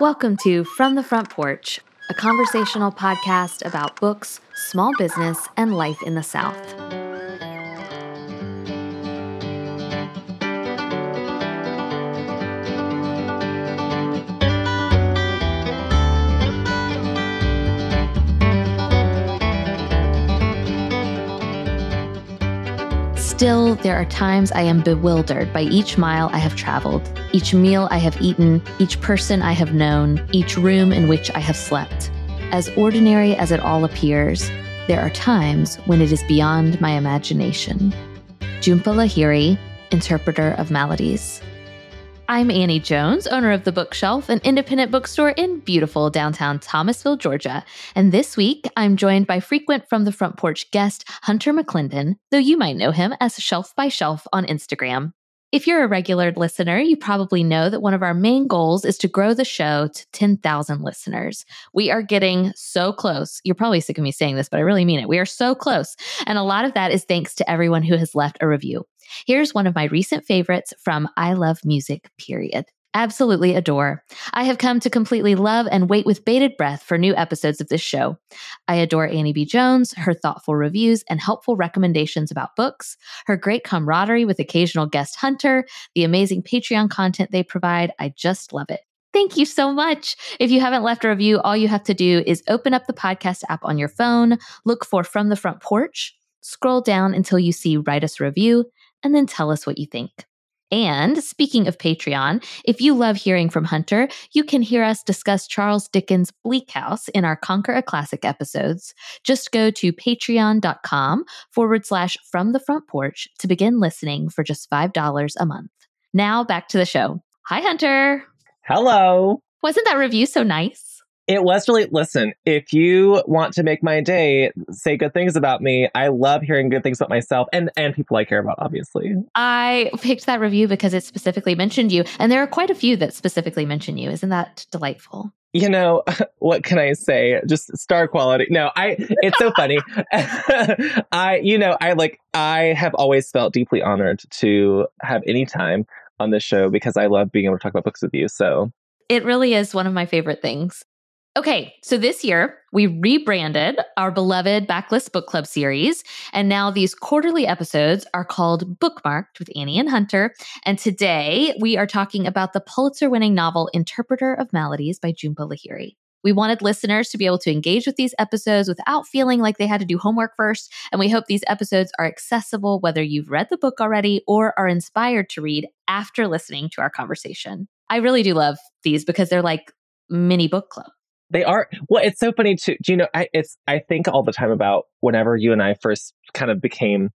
Welcome to From the Front Porch, a conversational podcast about books, small business, and life in the South. Still, there are times I am bewildered by each mile I have traveled, each meal I have eaten, each person I have known, each room in which I have slept. As ordinary as it all appears, there are times when it is beyond my imagination. Jhumpa Lahiri, interpreter of maladies. I'm Annie Jones, owner of The Bookshelf, an independent bookstore in beautiful downtown Thomasville, Georgia. And this week, I'm joined by frequent From the Front Porch guest Hunter McClendon, though you might know him as Shelf by Shelf on Instagram. If you're a regular listener, you probably know that one of our main goals is to grow the show to 10,000 listeners. We are getting so close. You're probably sick of me saying this, but I really mean it. We are so close. And a lot of that is thanks to everyone who has left a review. Here's one of my recent favorites from I Love Music, period absolutely adore. I have come to completely love and wait with bated breath for new episodes of this show. I adore Annie B. Jones, her thoughtful reviews and helpful recommendations about books, her great camaraderie with occasional guest Hunter, the amazing Patreon content they provide. I just love it. Thank you so much. If you haven't left a review, all you have to do is open up the podcast app on your phone, look for From the Front Porch, scroll down until you see Write Us Review, and then tell us what you think. And speaking of Patreon, if you love hearing from Hunter, you can hear us discuss Charles Dickens' Bleak House in our Conquer a Classic episodes. Just go to patreon.com forward slash from the front porch to begin listening for just $5 a month. Now back to the show. Hi, Hunter. Hello. Wasn't that review so nice? It was really, listen, if you want to make my day, say good things about me. I love hearing good things about myself and, and people I care about, obviously. I picked that review because it specifically mentioned you. And there are quite a few that specifically mention you. Isn't that delightful? You know, what can I say? Just star quality. No, I, it's so funny. I, you know, I like, I have always felt deeply honored to have any time on this show because I love being able to talk about books with you. So it really is one of my favorite things. Okay, so this year we rebranded our beloved Backlist Book Club series, and now these quarterly episodes are called Bookmarked with Annie and Hunter. And today we are talking about the Pulitzer winning novel Interpreter of Maladies by Jhumpa Lahiri. We wanted listeners to be able to engage with these episodes without feeling like they had to do homework first. And we hope these episodes are accessible whether you've read the book already or are inspired to read after listening to our conversation. I really do love these because they're like mini book club. They are well. It's so funny too. Do you know? I it's I think all the time about whenever you and I first kind of became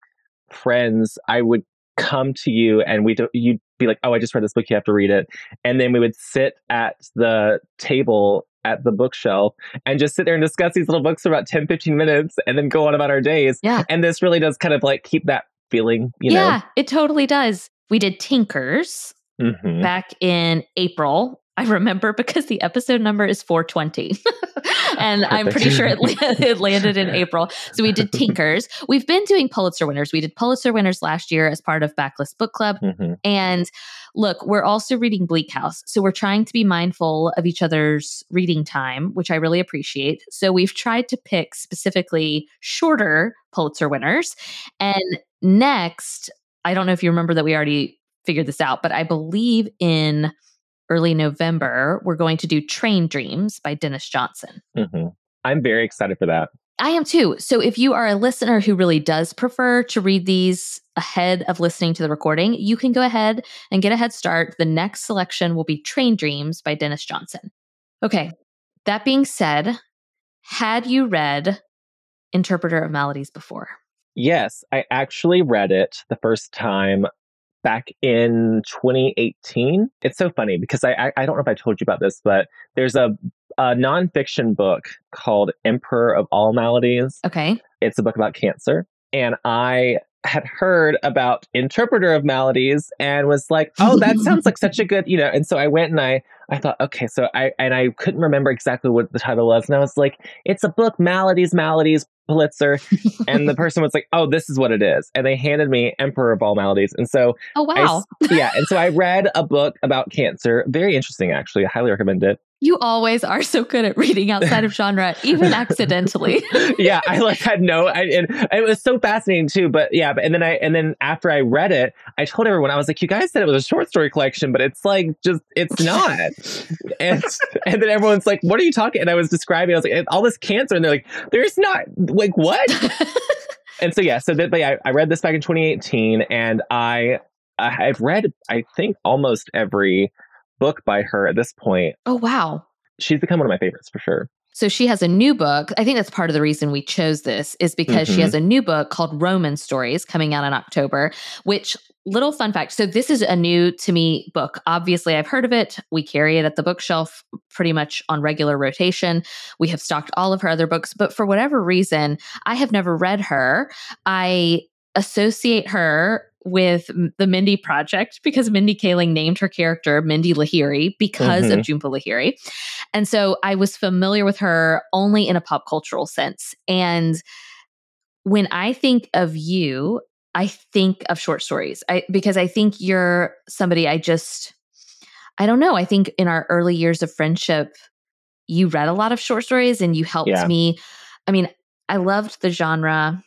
friends. I would come to you and we you'd be like, "Oh, I just read this book. You have to read it." And then we would sit at the table at the bookshelf and just sit there and discuss these little books for about 10, 15 minutes and then go on about our days. Yeah. And this really does kind of like keep that feeling, you know? Yeah, it totally does. We did Tinkers Mhm. back in April. I remember because the episode number is 420. and I'm pretty sure it, it landed in April. So we did Tinkers. We've been doing Pulitzer winners. We did Pulitzer winners last year as part of Backlist Book Club. Mhm. And look, we're also reading Bleak House. So we're trying to be mindful of each other's reading time, which I really appreciate. So we've tried to pick specifically shorter Pulitzer winners. And next, I don't know if you remember that we already figured this out, but I believe in early November, we're going to do Train Dreams by Denis Johnson. Mhm. I'm very excited for that. I am too. So if you are a listener who really does prefer to read these ahead of listening to the recording, you can go ahead and get a head start. The next selection will be Train Dreams by Denis Johnson. Okay. That being said, had you read Interpreter of Maladies before? Yes, I actually read it the first time back in 2018. It's so funny because I I, I don't know if I told you about this, but there's a, a nonfiction book called Emperor of All Maladies. Okay. It's a book about cancer, and I had heard about Interpreter of Maladies and was like, oh, that sounds like such a good, you know. And so I went and I I thought, okay, so I and I couldn't remember exactly what the title was, and I was like, it's a book, Maladies, Maladies, Pulitzer, and the person was like, oh, this is what it is, and they handed me Emperor of All Maladies, and so Oh, wow. s- yeah, and so I read a book about cancer, very interesting actually, I highly recommend it. You always are so good at reading outside of genre, even accidentally. yeah, I like had no, I, and it was so fascinating too. But yeah, but, and then I, and then after I read it, I told everyone I was like, you guys said it was a short story collection, but it's like just it's not. and and then everyone's like, what are you talking? And I was describing, I was like, all this cancer, and they're like, there's not like what. and so yeah, so that but yeah, I read this back in 2018, and I I've read I think almost every book by her at this point. Oh, wow. She's become one of my favorites for sure. So she has a new book. I think that's part of the reason we chose this is because mm-hmm. she has a new book called Roman Stories coming out in October, which little fun fact. So this is a new to me book. Obviously, I've heard of it. We carry it at the bookshelf pretty much on regular rotation. We have stocked all of her other books, but for whatever reason, I have never read her. I associate her with the Mindy Project because Mindy Kaling named her character Mindy Lahiri because mm-hmm. of Jhumpa Lahiri. And so I was familiar with her only in a pop cultural sense. And when I think of you, I think of short stories. I because I think you're somebody I just I don't know. I think in our early years of friendship, you read a lot of short stories and you helped yeah. me. I mean, I loved the genre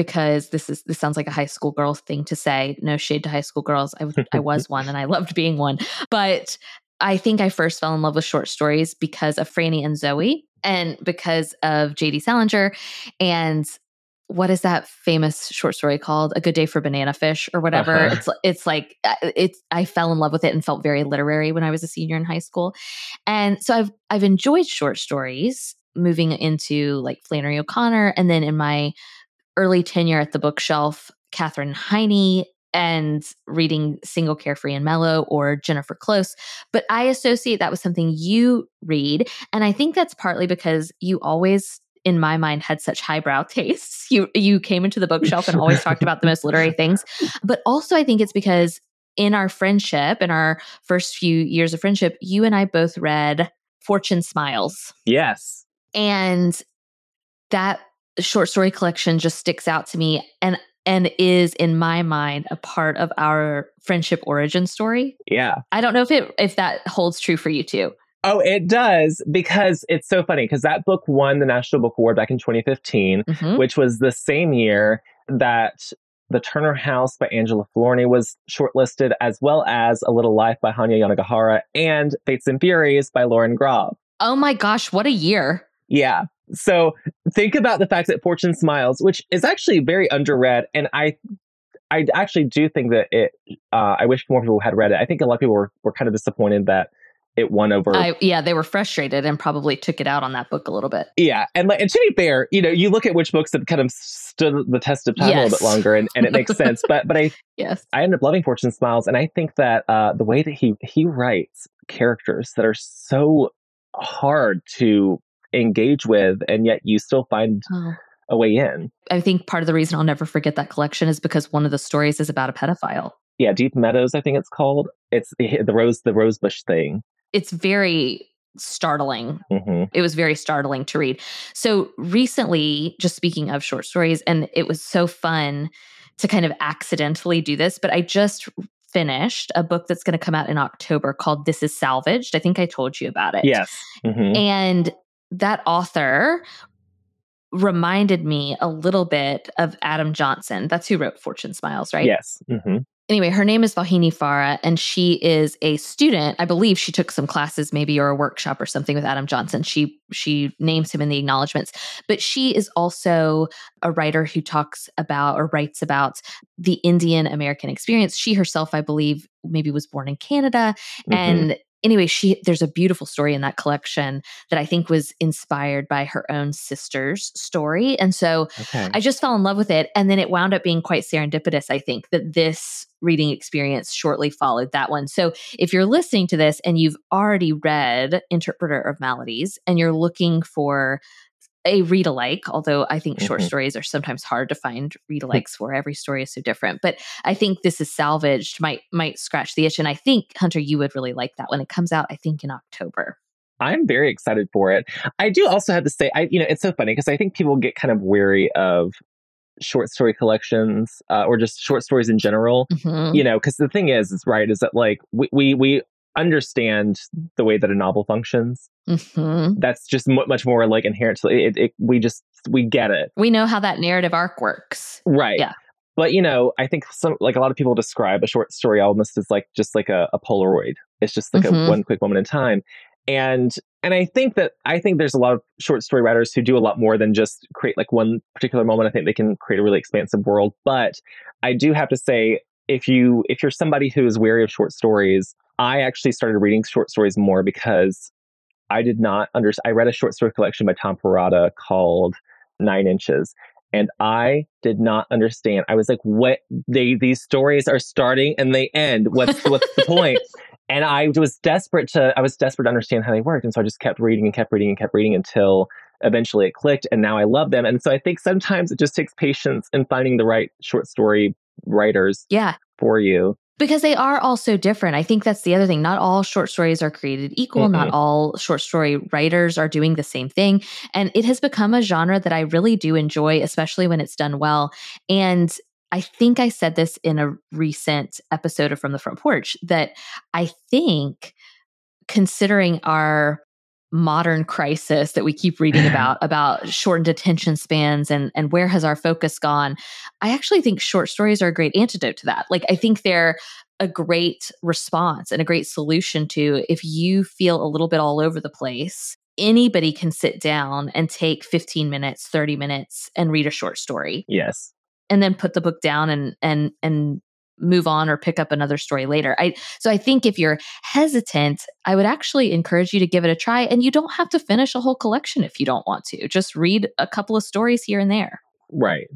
because this is this sounds like a high school girl thing to say. No shade to high school girls. I I was one and I loved being one. But I think I first fell in love with short stories because of Franny and Zooey and because of JD Salinger and what is that famous short story called? A Good Day for Banana Fish or whatever. Uh-huh. It's it's like uh, it's I fell in love with it and felt very literary when I was a senior in high school. And so I've I've enjoyed short stories moving into like Flannery O'Connor and then in my early tenure at the bookshelf, Katherine Heiny and reading Single Carefree and Mellow or Jennifer Close. But I associate that with something you read. And I think that's partly because you always in my mind had such highbrow tastes. You you came into the bookshelf and always talked about the most literary things. But also I think it's because in our friendship, in our first few years of friendship, you and I both read Fortune Smiles. Yes. And that short story collection just sticks out to me and and is in my mind a part of our friendship origin story. Yeah. I don't know if it if that holds true for you too. Oh, it does because it's so funny because that book won the National Book Award back in 2015, mm-hmm. which was the same year that The Turner House by Angela Flournoy was shortlisted, as well as A Little Life by Hanya Yanagihara and Fates and Furies by Lauren Groff. Oh my gosh, what a year! Yeah. So think about the fact that Fortune Smiles, which is actually very underread, and I I actually do think that it. Uh, I wish more people had read it. I think a lot of people were, were kind of disappointed that it won over. I, yeah, they were frustrated and probably took it out on that book a little bit. Yeah, and like, and to be fair, you know, you look at which books have kind of stood the test of time yes. a little bit longer, and, and it makes sense. But but I yes, I end up loving Fortune Smiles, and I think that uh, the way that he he writes characters that are so hard to engage with, and yet you still find. Oh. A way in. I think part of the reason I'll never forget that collection is because one of the stories is about a pedophile. Yeah, Deep Meadows, I think it's called. It's the rose, the rosebush thing. It's very startling. Mm-hmm. It was very startling to read. So recently, just speaking of short stories, and it was so fun to kind of accidentally do this, but I just finished a book that's going to come out in October called This is Salvaged. I think I told you about it. Yes. Mm-hmm. And that author reminded me a little bit of Adam Johnson. That's who wrote Fortune Smiles, right? Yes. Mm-hmm. Anyway, her name is Vauhini Vara, and she is a student. I believe she took some classes, maybe or a workshop or something with Adam Johnson. She she names him in the acknowledgments, but she is also a writer who talks about or writes about the Indian American experience. She herself, I believe, maybe was born in Canada, mm-hmm. and anyway, she there's a beautiful story in that collection that I think was inspired by her own sister's story. And so okay. I just fell in love with it. And then it wound up being quite serendipitous, I think, that this reading experience shortly followed that one. So if you're listening to this and you've already read Interpreter of Maladies and you're looking for a read alike, although I think short mm-hmm. stories are sometimes hard to find read alikes for. Every story is so different. But I think this is salvaged might might scratch the itch. And I think Hunter, you would really like that when it comes out, I think in October. I'm very excited for it. I do also have to say, I you know, it's so funny because I think people get kind of weary of short story collections uh, or just short stories in general. Mm-hmm. You know, because the thing is, is right, is that like we we we understand the way that a novel functions. Mhm. That's just mu much more like inherent to it, it. We just we get it, We know how that narrative arc works. right? Yeah. But you know, I think some like a lot of people describe a short story almost as like just like a, a Polaroid. It's just like Mhm. a one quick moment in time, and and I think that I think there's a lot of short story writers who do a lot more than just create like one particular moment. I think they can create a really expansive world. But I do have to say, if you if you're somebody who is wary of short stories, I actually started reading short stories more because I did not understand. I read a short story collection by Tom Perrotta called Nine Inches, and I did not understand. I was like, "What? They these stories are starting and they end. What's what's the point?" And I was desperate to. I was desperate to understand how they worked, and so I just kept reading and kept reading and kept reading until eventually it clicked, and now I love them. And so I think sometimes it just takes patience in finding the right short story writers Yeah. for you. Because they are all so different. I think that's the other thing. Not all short stories are created equal. Not Mm-mm. all short story writers are doing the same thing. And it has become a genre that I really do enjoy, especially when it's done well. And I think I said this in a recent episode of From the Front Porch that I think considering our modern crisis that we keep reading about about shortened attention spans and and where has our focus gone? I actually think short stories are a great antidote to that. Like i think they're a great response and a great solution to if you feel a little bit all over the place anybody can sit down and take 15 minutes 30 minutes and read a short story. Yes. and then put the book down and and and move on or pick up another story later. I so I think if you're hesitant, I would actually encourage you to give it a try and you don't have to finish a whole collection if you don't want to. Just read a couple of stories here and there. Right.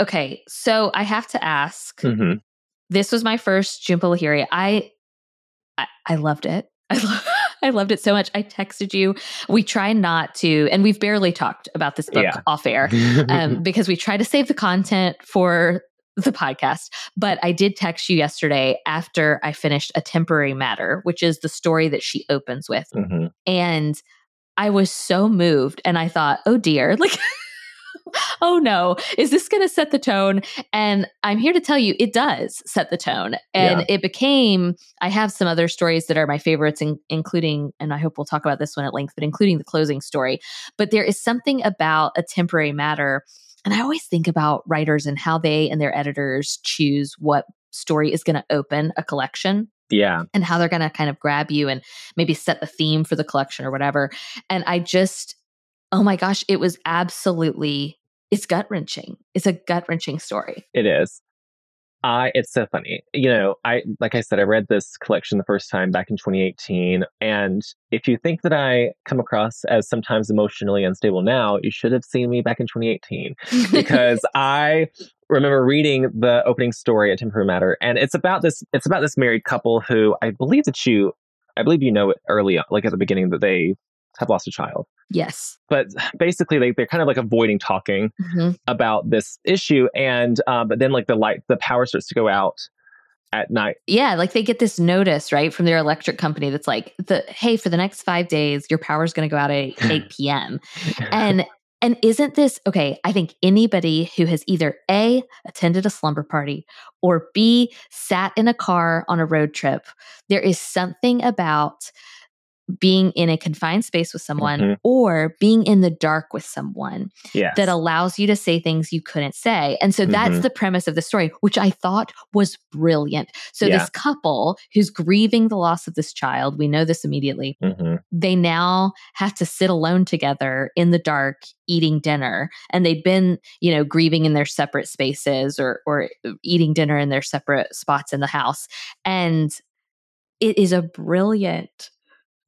Okay, so I have to ask. hmm This was my first Jhumpa Lahiri. I, I I loved it. I I loved it so much. I texted you. We try not to, and we've barely talked about this book Yeah. off air um, because we try to save the content for the podcast. But I did text you yesterday after I finished A Temporary Matter, which is the story that she opens with. hmm And I was so moved. And I thought, oh dear, like, oh no, is this going to set the tone? And I'm here to tell you, it does set the tone. And Yeah. it became, I have some other stories that are my favorites, in, including, and I hope we'll talk about this one at length, but including the closing story. But there is something about a temporary matter. And I always think about writers and how they and their editors choose what story is going to open a collection Yeah. and how they're going to kind of grab you and maybe set the theme for the collection or whatever. And I just, oh my gosh, it was absolutely, it's gut wrenching. It's a gut wrenching story. It is. I it's so funny. You know, I like I said, I read this collection the first time back in 2018. And if you think that I come across as sometimes emotionally unstable now, you should have seen me back in 2018. Because I remember reading the opening story at Temporary Matter, and it's about this it's about this married couple who I believe that you I believe you know it early on, like at the beginning that they have lost a child. Yes. But basically they, they're kind of like avoiding talking Mhm. about this issue and um, but then like the light the power starts to go out at night Yeah, like they get this notice, right, from their electric company that's like, the hey, for the next five days, your power's going to go out at 8 p.m. and and isn't this okay i think anybody who has either a attended a slumber party or b sat in a car on a road trip there is something about being in a confined space with someone Mhm. or being in the dark with someone yes. that allows you to say things you couldn't say. And so that's Mhm. the premise of the story, which I thought was brilliant. So Yeah. this couple who's grieving the loss of this child, we know this immediately. Mhm. They now have to sit alone together in the dark eating dinner and they'd been, you know, grieving in their separate spaces or or eating dinner in their separate spots in the house. And it is a brilliant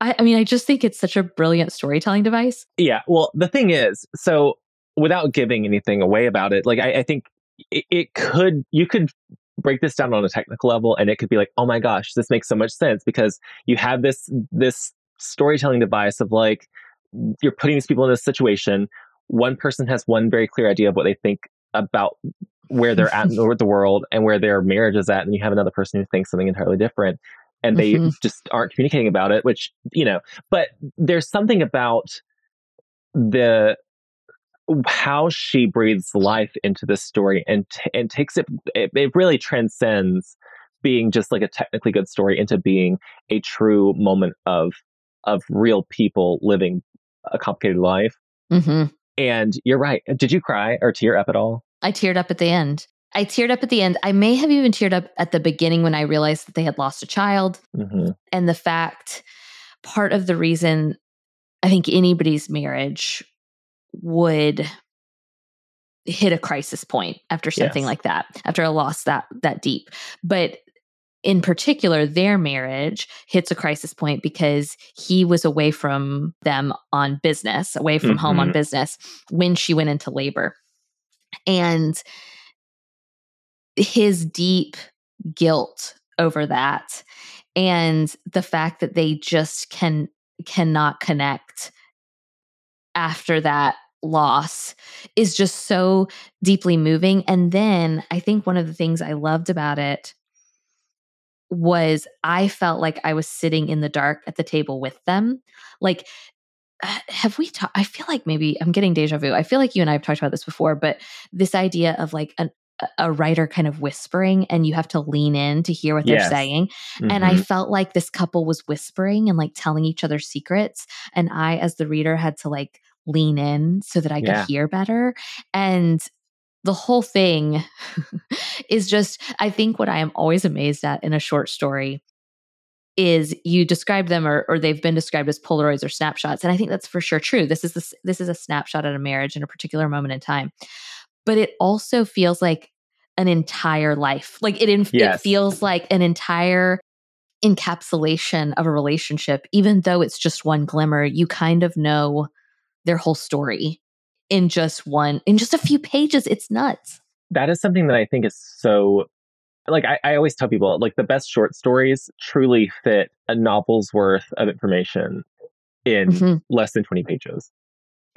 I, I mean, I just think it's such a brilliant storytelling device. yeah well the thing is so without giving anything away about it like i, I think it, it could you could break this down on a technical level and it could be like oh my gosh this makes so much sense because you have this this storytelling device of like you're putting these people in this situation one person has one very clear idea of what they think about where they're at in the world and where their marriage is at and you have another person who thinks something entirely different and they Mhm. just aren't communicating about it which you know but there's something about the how she breathes life into this story and t- and takes it, it it really transcends being just like a technically good story into being a true moment of of real people living a complicated life. hmm And you're right. Did you cry or tear up at all? I teared up at the end. I teared up at the end. I may have even teared up at the beginning when I realized that they had lost a child. hmm And the fact, part of the reason I think anybody's marriage would hit a crisis point after something Yes. like that, after a loss that that deep. But in particular, their marriage hits a crisis point because he was away from them on business, away from home on Mhm. business when she went into labor. And his deep guilt over that and the fact that they just can cannot connect after that loss is just so deeply moving. And then i think one of the things i loved about it was i felt like i was sitting in the dark at the table with them. Like uh, have we talked i feel like maybe i'm getting deja vu. I feel like you and i have talked about this before but this idea of like an a writer kind of whispering and you have to lean in to hear what they're Yes. saying and I Mhm. felt like this couple was whispering and like telling each other secrets. And I, as the reader, had to like lean in so that I could Yeah. hear better. And the whole thing is just, I think what I am always amazed at in a short story is you describe them or, or they've been described as polaroids or snapshots and i think that's for sure true this is this, this is a snapshot at a marriage in a particular moment in time but it also feels like an entire life like it, in, it feels like an entire encapsulation of a relationship, even though it's just one glimmer, you kind of know their whole story in just one, in just a few pages. It's nuts. that is something that I think is so like I, I always tell people like the best short stories truly fit a novel's worth of information in Mhm. less than 20 pages.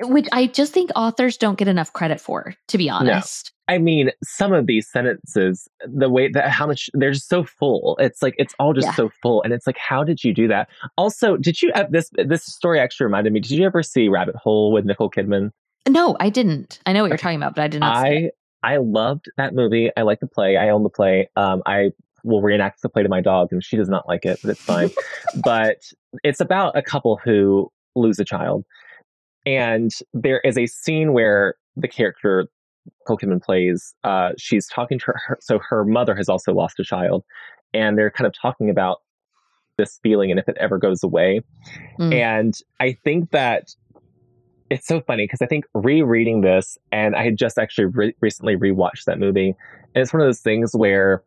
Which I just think authors don't get enough credit for, to be honest. I mean, some of these sentences, the way that how much they're just so full. It's like it's all just Yeah. so full, and it's like, how did you do that? Also, did you uh, this this story actually reminded me? Did you ever see Rabbit Hole with Nicole Kidman? No, I didn't. I know what you're talking about, but I did not see it. I I loved that movie. I like the play. I own the play. Um, I will reenact the play to my dog, and she does not like it, but it's fine. but it's about a couple who lose a child, and there is a scene where the character Nicole Kidman plays. Uh, she's talking to her. So her mother has also lost a child, and they're kind of talking about this feeling and if it ever goes away. Mm. And I think that it's so funny because I think rereading this, and I had just actually re- recently rewatched that movie, and it's one of those things where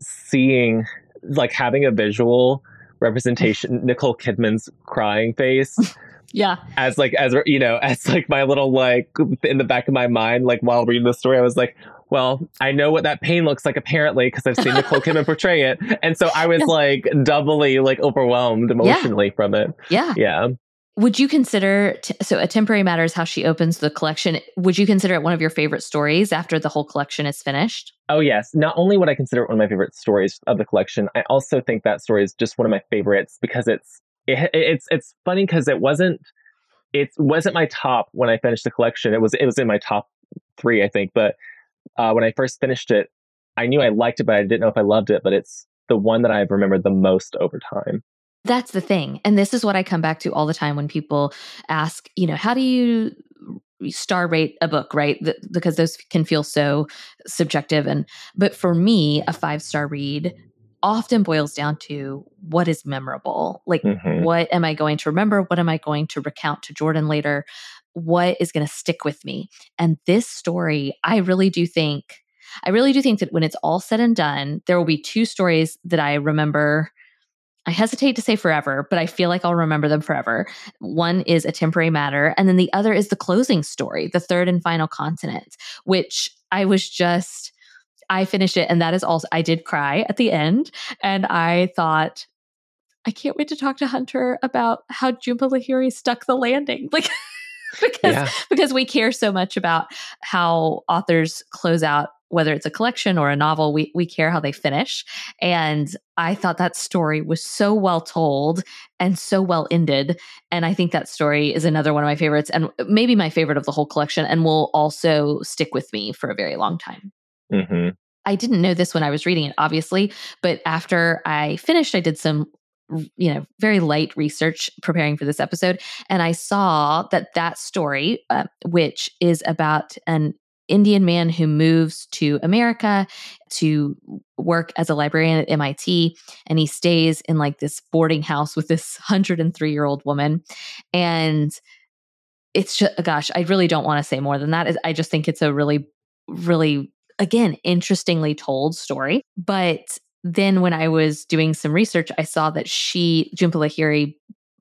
seeing, like, having a visual representation, Nicole Kidman's crying face Yeah. as like as you know as like my little like in the back of my mind like while reading the story i was like well i know what that pain looks like apparently because i've seen nicole kidman portray it and so i was Yeah. like doubly like overwhelmed emotionally from it Yeah. yeah Would you consider, t- so A Temporary Matter is how she opens the collection. Would you consider it one of your favorite stories after the whole collection is finished? oh yes not only would i consider it one of my favorite stories of the collection i also think that story is just one of my favorites because it's it, it's it's funny because it wasn't it wasn't my top when i finished the collection it was it was in my top three i think but uh, when i first finished it i knew i liked it but i didn't know if i loved it but it's the one that i've remembered the most over time That's the thing. And this is what I come back to all the time when people ask, you know, how do you star rate a book, right? Th- because those can feel so subjective. And, but for me, a five star read often boils down to what is memorable. Like, Mhm. what am I going to remember? What am I going to recount to Jordan later? What is going to stick with me? And this story, I really do think, I really do think that when it's all said and done, there will be two stories that I remember. I hesitate to say forever, but I feel like I'll remember them forever. One is a temporary matter, and then the other is the closing story, the third and final continent, which I was just, I finished it, and that is also, I did cry at the end, and I thought, I can't wait to talk to Hunter about how Jhumpa Lahiri stuck the landing. Like, because yeah because we care so much about how authors close out whether it's a collection or a novel we we care how they finish and i thought that story was so well told and so well ended and i think that story is another one of my favorites and maybe my favorite of the whole collection and will also stick with me for a very long time hmm I didn't know this when I was reading it, obviously, but after I finished, I did some you know very light research preparing for this episode and i saw that that story uh, which is about an indian man who moves to america to work as a librarian at mit and he stays in like this boarding house with this 103 year old woman and it's just gosh i really don't want to say more than that i just think it's a really really again interestingly told story but then when I was doing some research, I saw that she, Jhumpa Lahiri,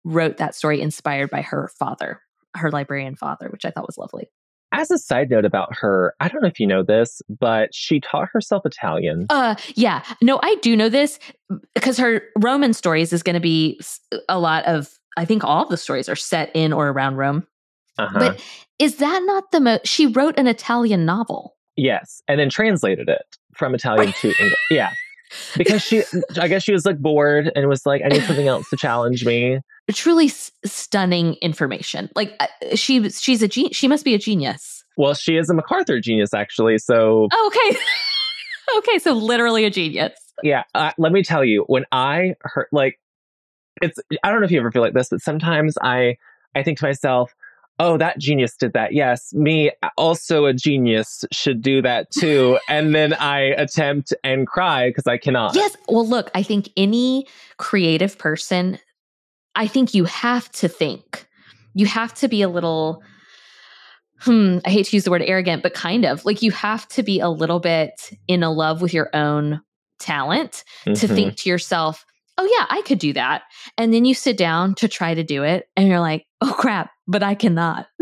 wrote that story inspired by her father, her librarian father, which I thought was lovely. As a side note about her, I don't know if you know this, but she taught herself Italian. Uh yeah. No, I do know this because her Roman stories is going to be a lot of I think all of the stories are set in or around Rome. Uh-huh. But is that not the most she wrote an Italian novel? Yes, and then translated it from Italian to English. Yeah because she i guess she was like bored and was like i need something else to challenge me. Truly s- stunning information. Like uh, she she's a ge- she must be a genius. Well she is a macarthur genius actually so oh, okay. Okay so literally a genius. Yeah uh, let me tell you when i heard like it's i don't know if you ever feel like this but sometimes i i think to myself oh, that genius did that. Yes, me, also a genius, should do that too. and then I attempt and cry because I cannot. Yes. Well, look, I think any creative person, I think you have to think. You have to be a little, hmm, I hate to use the word arrogant, but kind of like you have to be a little bit in a love with your own talent mm-hmm. to think to yourself, oh, yeah, I could do that. And then you sit down to try to do it and you're like, oh, crap, but I cannot.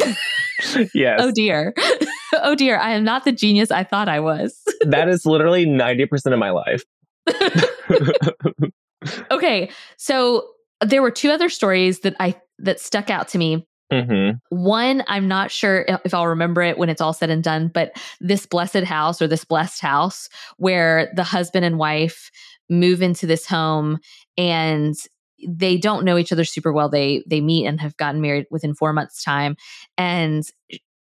yes. oh dear. oh dear. I am not the genius I thought I was. that is literally 90% of my life. okay. So there were two other stories that I that stuck out to me. Mm-hmm. One, I'm not sure if I'll remember it when it's all said and done, but this blessed house or this blessed house where the husband and wife move into this home and they don't know each other super well. They they meet and have gotten married within four months' time, and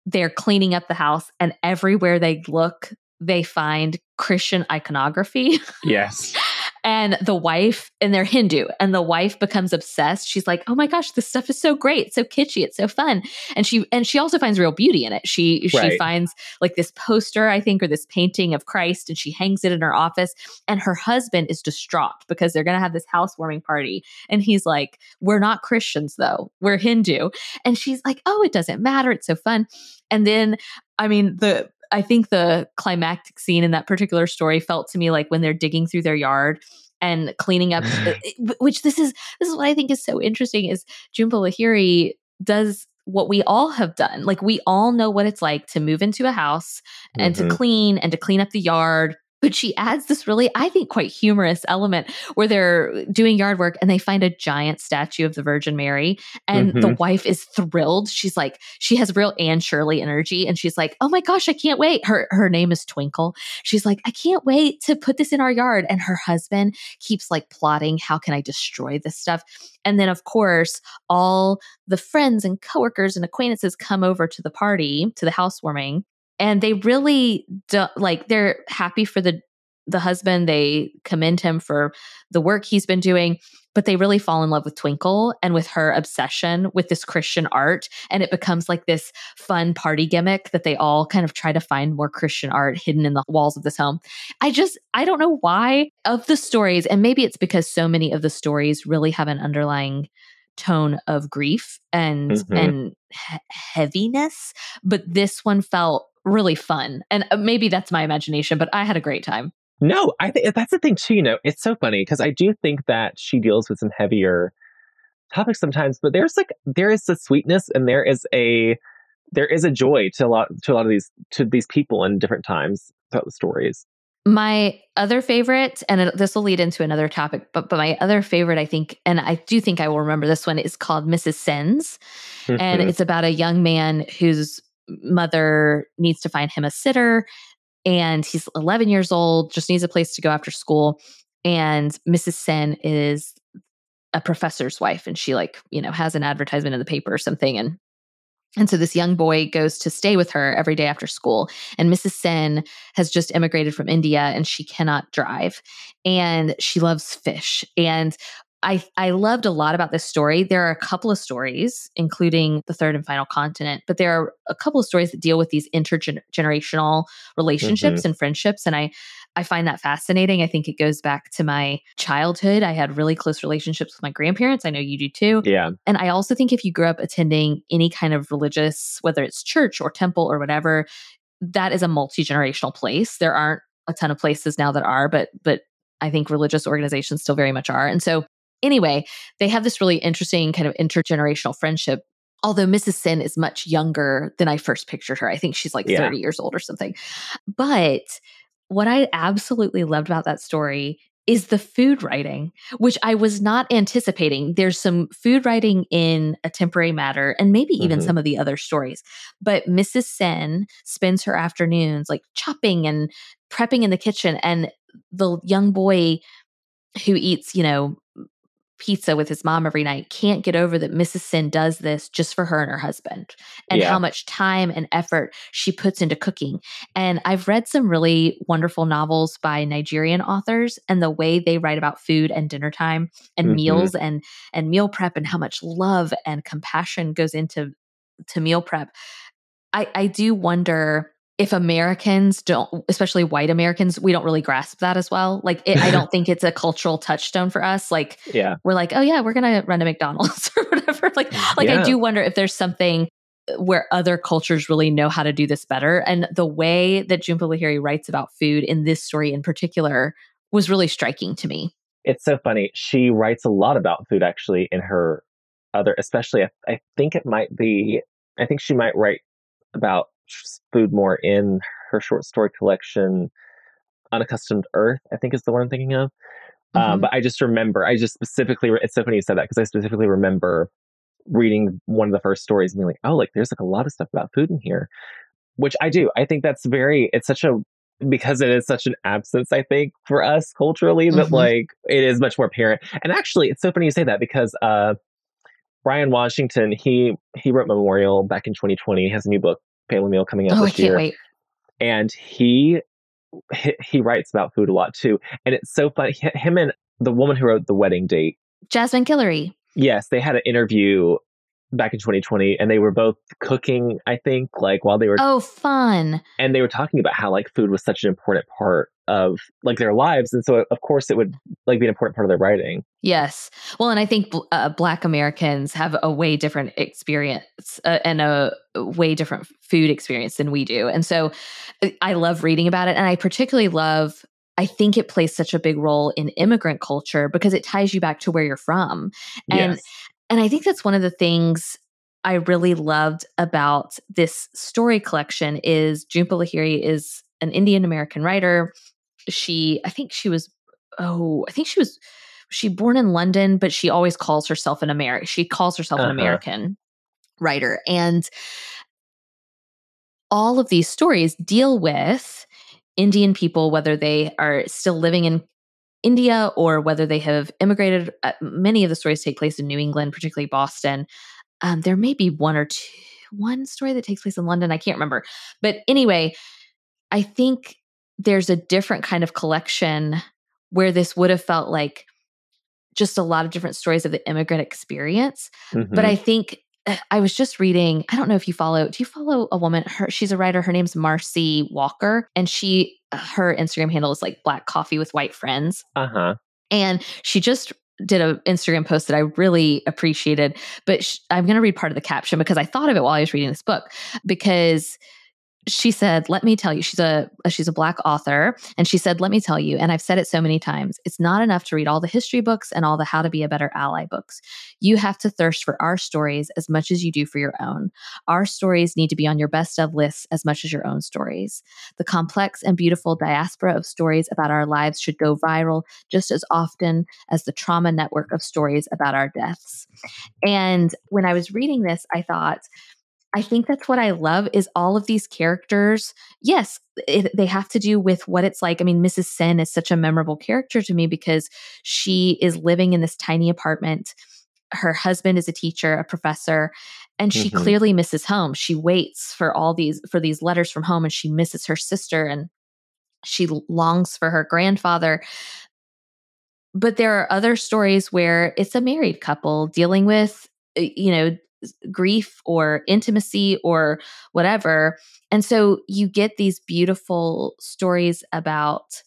they're cleaning up the house. And everywhere they look, they find Christian iconography. Yes. And the wife and they're hindu and the wife becomes obsessed. She's like oh my gosh this stuff is so great it's so kitschy it's so fun. And she and she also finds real beauty in it. She right. she finds like this poster i think or this painting of christ and she hangs it in her office and her husband is distraught because they're going to have this housewarming party and he's like we're not christians though. We're hindu. And she's like oh it doesn't matter. It's so fun. And then I mean, the I think the climactic scene in that particular story felt to me like when they're digging through their yard and cleaning up which this is this is what I think is so interesting is Jhumpa Lahiri does what we all have done. Like we all know what it's like to move into a house and mm-hmm. to clean and to clean up the yard but she adds this really, I think, quite humorous element where they're doing yard work and they find a giant statue of the Virgin Mary. And mm-hmm. the wife is thrilled. She's like, she has real Anne Shirley energy. And she's like, oh my gosh, I can't wait. Her, her name is Twinkle. She's like, I can't wait to put this in our yard. And her husband keeps like plotting, how can I destroy this stuff? And then, of course, all the friends and coworkers and acquaintances come over to the party, to the housewarming and they really do, like they're happy for the the husband. They commend him for the work he's been doing but they really fall in love with twinkle and with her obsession with this christian art. And it becomes like this fun party gimmick that they all kind of try to find more christian art hidden in the walls of this home. I just i don't know why of the stories and maybe it's because so many of the stories really have an underlying tone of grief and mm-hmm. and he- heaviness but this one felt really fun. And uh, maybe that's my imagination, but I had a great time. No, I think that's the thing too. You know, it's so funny because I do think that she deals with some heavier topics sometimes, but there's like there is a sweetness and there is a there is a joy to a lot to a lot of these to these people in different times throughout the stories. My other favorite, and this will lead into another topic, but but my other favorite, I think, and I do think I will remember this one, is called Mrs. Sen's, mm-hmm. and it's about a young man whose mother needs to find him a sitter and he's 11 years old just needs a place to go after school and mrs sen is a professor's wife and she like you know has an advertisement in the paper or something and And so this young boy goes to stay with her every day after school. And Mrs. Sen has just immigrated from India and she cannot drive. And she loves fish. And I, I loved a lot about this story. There are a couple of stories, including the third and final continent, but there are a couple of stories that deal with these intergenerational relationships mm-hmm. and friendships. And I, I find that fascinating. I think it goes back to my childhood. I had really close relationships with my grandparents. I know you do too. Yeah. And I also think if you grew up attending any kind of religious, whether it's church or temple or whatever, that is a multi generational place. There aren't a ton of places now that are, but but I think religious organizations still very much are. And so Anyway, they have this really interesting kind of intergenerational friendship. Although Mrs. Sen is much younger than I first pictured her. I think she's like yeah. 30 years old or something. But what I absolutely loved about that story is the food writing, which I was not anticipating. There's some food writing in A Temporary Matter and maybe even mm-hmm. some of the other stories. But Mrs. Sen spends her afternoons like chopping and prepping in the kitchen. And the young boy who eats, you know, pizza with his mom every night can't get over that Mrs. Sen does this just for her and her husband and yeah. how much time and effort she puts into cooking. And I've read some really wonderful novels by Nigerian authors and the way they write about food and dinner time and mm-hmm. meals and and meal prep and how much love and compassion goes into to meal prep. I, I do wonder if Americans don't, especially white Americans, we don't really grasp that as well. Like, it, I don't think it's a cultural touchstone for us. Like, yeah, we're like, oh yeah, we're gonna run to McDonald's or whatever. Like, mm, like yeah. I do wonder if there's something where other cultures really know how to do this better. And the way that Jhumpa Lahiri writes about food in this story in particular was really striking to me. It's so funny. She writes a lot about food actually in her other, especially. I, I think it might be. I think she might write about food more in her short story collection, Unaccustomed Earth, I think is the one I'm thinking of. Um, mm-hmm. Um, but I just remember, I just specifically, it's so funny you said that because I specifically remember reading one of the first stories and being like, oh, like there's like a lot of stuff about food in here, which I do. I think that's very, it's such a, because it is such an absence, I think, for us culturally, mm-hmm. that like it is much more apparent. And actually, it's so funny you say that because uh, Bryan Washington, he he wrote Memorial back in 2020. He has a new book Family Meal coming out oh, this year. Wait. And he, he, he writes about food a lot too, and it's so funny. Him and the woman who wrote the wedding date, Jasmine Guillory. Yes, they had an interview back in 2020 and they were both cooking i think like while they were oh fun and they were talking about how like food was such an important part of like their lives and so of course it would like be an important part of their writing yes well and i think uh, black americans have a way different experience uh, and a way different food experience than we do and so uh, i love reading about it and i particularly love I think it plays such a big role in immigrant culture because it ties you back to where you're from. And yes. And I think that's one of the things I really loved about this story collection is Jhumpa Lahiri is an Indian American writer. She, I think she was, oh, I think she was, she born in London, but she always calls herself an American. She calls herself uh-huh. an American writer. And all of these stories deal with Indian people, whether they are still living in India or whether they have immigrated. Uh, many of the stories take place in New England, particularly Boston. Um, there may be one or two, one story that takes place in London. I can't remember. But anyway, I think there's a different kind of collection where this would have felt like just a lot of different stories of the immigrant experience. Mm-hmm. But I think uh, I was just reading, I don't know if you follow, do you follow a woman? Her she's a writer, her name's Marcy Walker, and she her Instagram handle is like black coffee with white friends. Uh-huh. And she just did an Instagram post that I really appreciated, but sh- I'm going to read part of the caption because I thought of it while I was reading this book because she said, "Let me tell you." She's a she's a black author, and she said, "Let me tell you." And I've said it so many times. It's not enough to read all the history books and all the How to Be a Better Ally books. You have to thirst for our stories as much as you do for your own. Our stories need to be on your best of lists as much as your own stories. The complex and beautiful diaspora of stories about our lives should go viral just as often as the trauma network of stories about our deaths. And when I was reading this, I thought I think that's what I love is all of these characters. Yes, it, they have to do with what it's like. I mean, Mrs. Sen is such a memorable character to me because she is living in this tiny apartment. Her husband is a teacher, a professor, and she Mhm. clearly misses home. She waits for all these for these letters from home and she misses her sister and she longs for her grandfather. But there are other stories where it's a married couple dealing with you know grief or intimacy or whatever. And so you get these beautiful stories about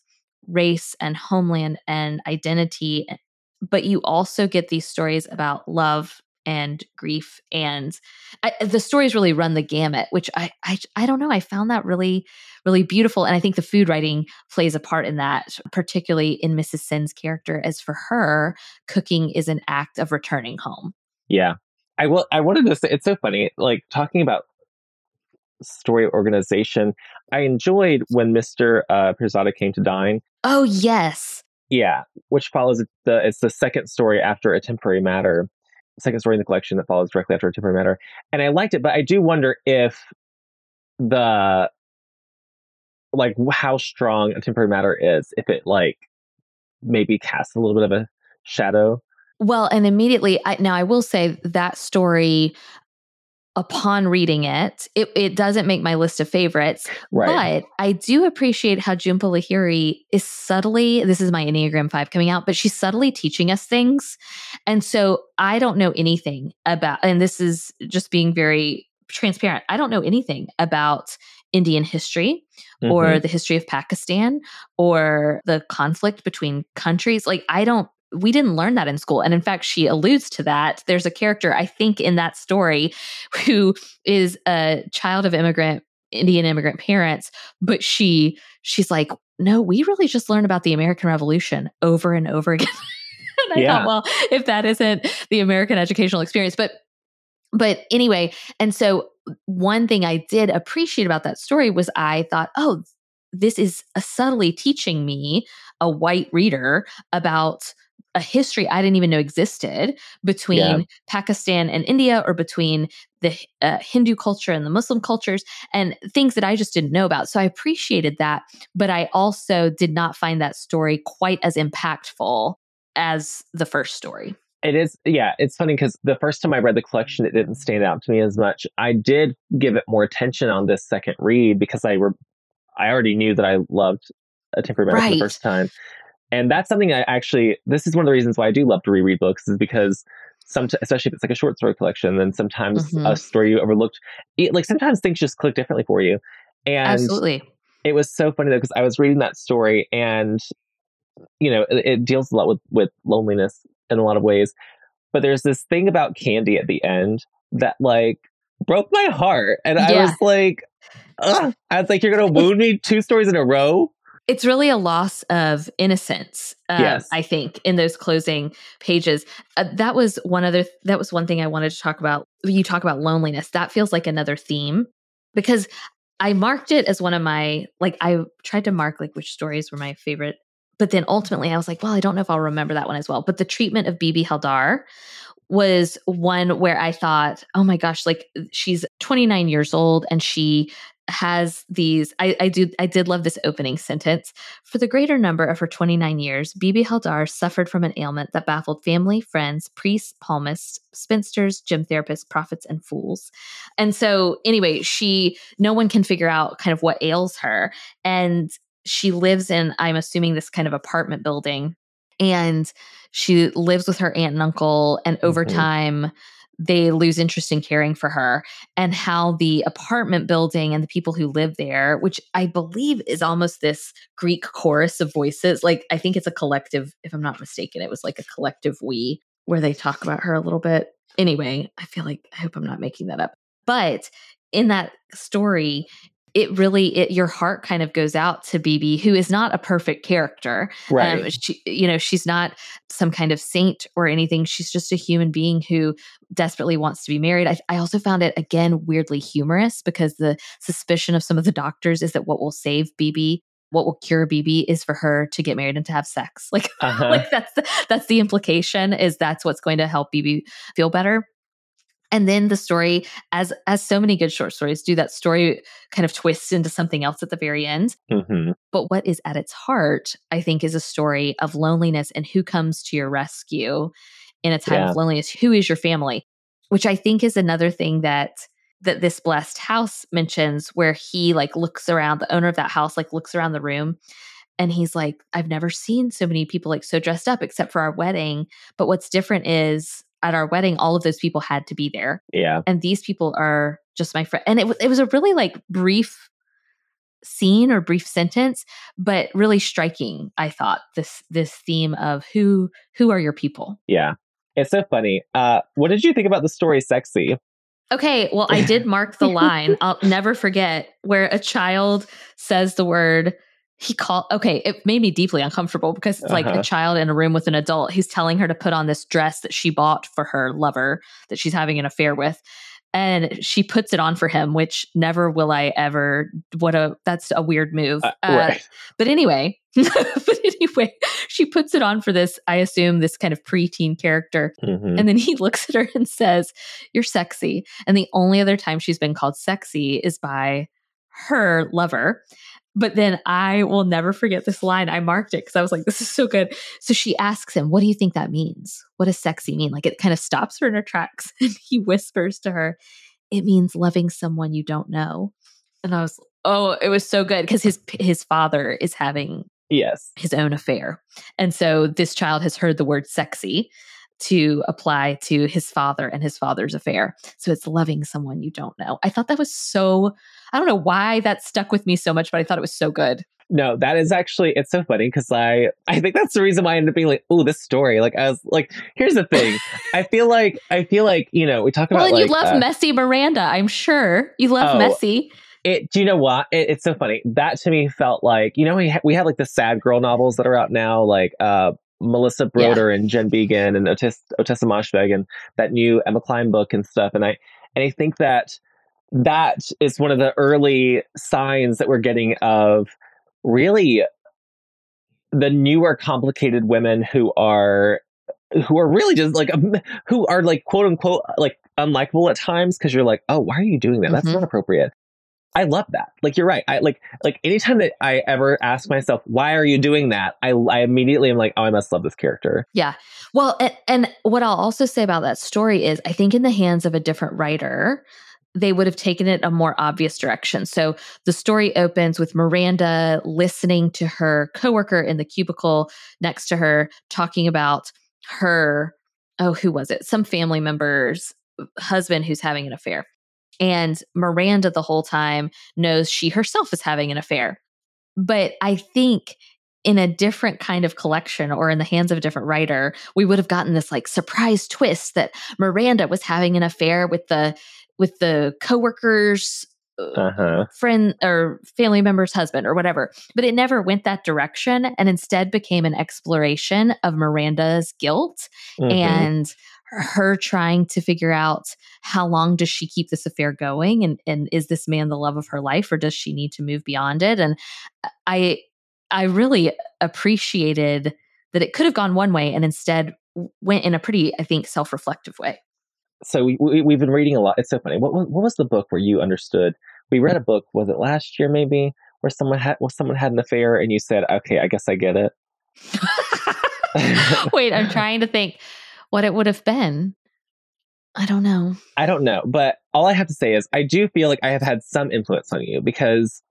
race and homeland and identity, eh, but you also get these stories about love and grief and I, the stories really run the gamut which I, I i don't know i found that really really beautiful and i think the food writing plays a part in that particularly in mrs Sen's character as for her cooking is an act of returning home Yeah. I will I wanted to say it's so funny, like talking about story organization. I enjoyed when Mr. Uh Pirzada came to dine. oh yes Yeah, which follows the it's the second story after a temporary matter. Second story in the collection that follows directly after a temporary matter. And I liked it, but I do wonder if the like how strong a temporary matter is, if it like maybe casts a little bit of a shadow. Well, and immediately, I, now I will say that story, upon reading it, it, it doesn't make my list of favorites, Right. but I do appreciate how Jhumpa Lahiri is subtly, this is my Enneagram 5 coming out, but she's subtly teaching us things. And so I don't know anything about, and this is just being very transparent, I don't know anything about Indian history or Mhm. the history of Pakistan or the conflict between countries. Like, I don't, we didn't learn that in school. And in fact, she alludes to that. There's a character, I think, in that story who is a child of immigrant, Indian immigrant parents, but she, she's like, no, we really just learned about the American Revolution over and over again. and I Yeah. thought, well, if that isn't the American educational experience, but but anyway, and so one thing I did appreciate about that story was I thought, oh, this is a subtly teaching me, a white reader, about a history I didn't even know existed between Yeah. Pakistan and India, or between the uh, Hindu culture and the Muslim cultures, and things that I just didn't know about. So I appreciated that, but I also did not find that story quite as impactful as the first story. It is, yeah. It's funny because the first time I read the collection, it didn't stand out to me as much. I did give it more attention on this second read because I were, I already knew that I loved a temporary Right. the first time, and that's something I actually. This is one of the reasons why I do love to reread books is because some, especially if it's like a short story collection, then sometimes Mhm. a story you overlooked, it, like sometimes things just click differently for you, and Absolutely. it was so funny though because I was reading that story and you know it, it deals a lot with with loneliness in a lot of ways, but there's this thing about Candy at the end that like broke my heart, and I was like, Ugh. I was like, you're gonna wound me two stories in a row. It's really a loss of innocence uh, Yes. i think in those closing pages. Uh, that was one other that was one thing i wanted to talk about. You talk about loneliness. That feels like another theme because i marked it as one of my like i tried to mark like which stories were my favorite but then ultimately i was like well i don't know if i'll remember that one as well. But the treatment of bibi haldar was one where i thought oh my gosh like she's 29 years old and she has these I, I do I did love this opening sentence. For the greater number of her 29 years, Bibi Haldar suffered from an ailment that baffled family, friends, priests, palmists, spinsters, gem therapists, prophets, and fools. And so anyway, she no one can figure out kind of what ails her. And she lives in, I'm assuming, this kind of apartment building. And she lives with her aunt and uncle, and over Mhm. time they lose interest in caring for her and how the apartment building and the people who live there, which I believe is almost this Greek chorus of voices. Like, I think it's a collective, if I'm not mistaken, it was like a collective we where they talk about her a little bit. Anyway, I feel like, I hope I'm not making that up. But in that story, it really, it, your heart kind of goes out to Bibi who is not a perfect character. Right. Um, she, you know, she's not some kind of saint or anything. She's just a human being who desperately wants to be married. I, I also found it again weirdly humorous because the suspicion of some of the doctors is that what will save Bibi what will cure Bibi is for her to get married and to have sex. Like, uh-huh. like that's the, that's the implication is that's what's going to help Bibi feel better. And then the story, as as so many good short stories do, that story kind of twists into something else at the very end. hmm But what is at its heart, I think, is a story of loneliness and who comes to your rescue in a time Yeah. of loneliness. Who is your family? which I think is another thing that that this blessed house mentions where he like looks around the owner of that house like looks around the room and he's like I've never seen so many people like so dressed up except for our wedding but what's different is at our wedding all of those people had to be there Yeah. and these people are just my friend and it, it was a really like brief scene or brief sentence but really striking i thought this this theme of who who are your people Yeah. It's so funny. Uh, what did you think about the story Sexy? okay well i did mark the line i'll never forget where a child says the word he called okay it made me deeply uncomfortable because it's like Uh-huh. a child in a room with an adult he's telling her to put on this dress that she bought for her lover that she's having an affair with and she puts it on for him which never will i ever what a that's a weird move Uh, Uh, right. but anyway but anyway she puts it on for this i assume this kind of preteen character Mhm. and then he looks at her and says, You're sexy. And the only other time she's been called sexy is by her lover. But then I will never forget this line. I marked it because I was like, This is so good. So she asks him, What do you think that means? What does sexy mean? Like it kind of stops her in her tracks. And he whispers to her, It means loving someone you don't know. And I was, Oh, it was so good because his his father is having Yes. his own affair. And so this child has heard the word sexy to apply to his father and his father's affair. So it's loving someone you don't know. I thought that was so, I don't know why that stuck with me so much, but I thought it was so good. No, that is actually it's so funny because I I think that's the reason why I ended up being like, oh, this story. Like I was like, here's the thing. I feel like I feel like you know we talk Well, about and like you love uh, messy Miranda, I'm sure. You love Oh. messy. it. Do you know what? It, it's so funny. That to me felt like you know we ha- we have like the sad girl novels that are out now, like uh Melissa Broder and Jen Beagin and Otis, Ottessa Moshfegh and that new Emma Cline book and stuff. And I and I think that that is one of the early signs that we're getting of really the newer complicated women who are who are really just like um, who are like quote unquote like unlikable at times because you're like oh why are you doing that? That's Mhm. not appropriate. I love that. Like you're right. I like like anytime that i ever ask myself why are you doing that? I i immediately am like oh i must love this character. Yeah. Well, and, and what I'll also say about that story is I think in the hands of a different writer, they would have taken it a more obvious direction. So the story opens with Miranda listening to her coworker in the cubicle next to her talking about her, oh, who was it? Some family member's husband who's having an affair. And Miranda the whole time knows she herself is having an affair. But I think in a different kind of collection or in the hands of a different writer, we would have gotten this like surprise twist that Miranda was having an affair with the with the coworker's uh, uh-huh friend or family member's husband or whatever. But it never went that direction and instead became an exploration of Miranda's guilt Mhm. and her trying to figure out how long does she keep this affair going and and is this man the love of her life or does she need to move beyond it and i i really appreciated that it could have gone one way and instead went in a pretty i think self-reflective way so we, we we've been reading a lot. It's so funny. What, what what was the book where you understood? We read a book was it last year maybe where someone had where someone had an affair and you said okay i guess i get it. Wait i'm trying to think what it would have been. I don't know. I don't know, but all I have to say is I do feel like I have had some influence on you because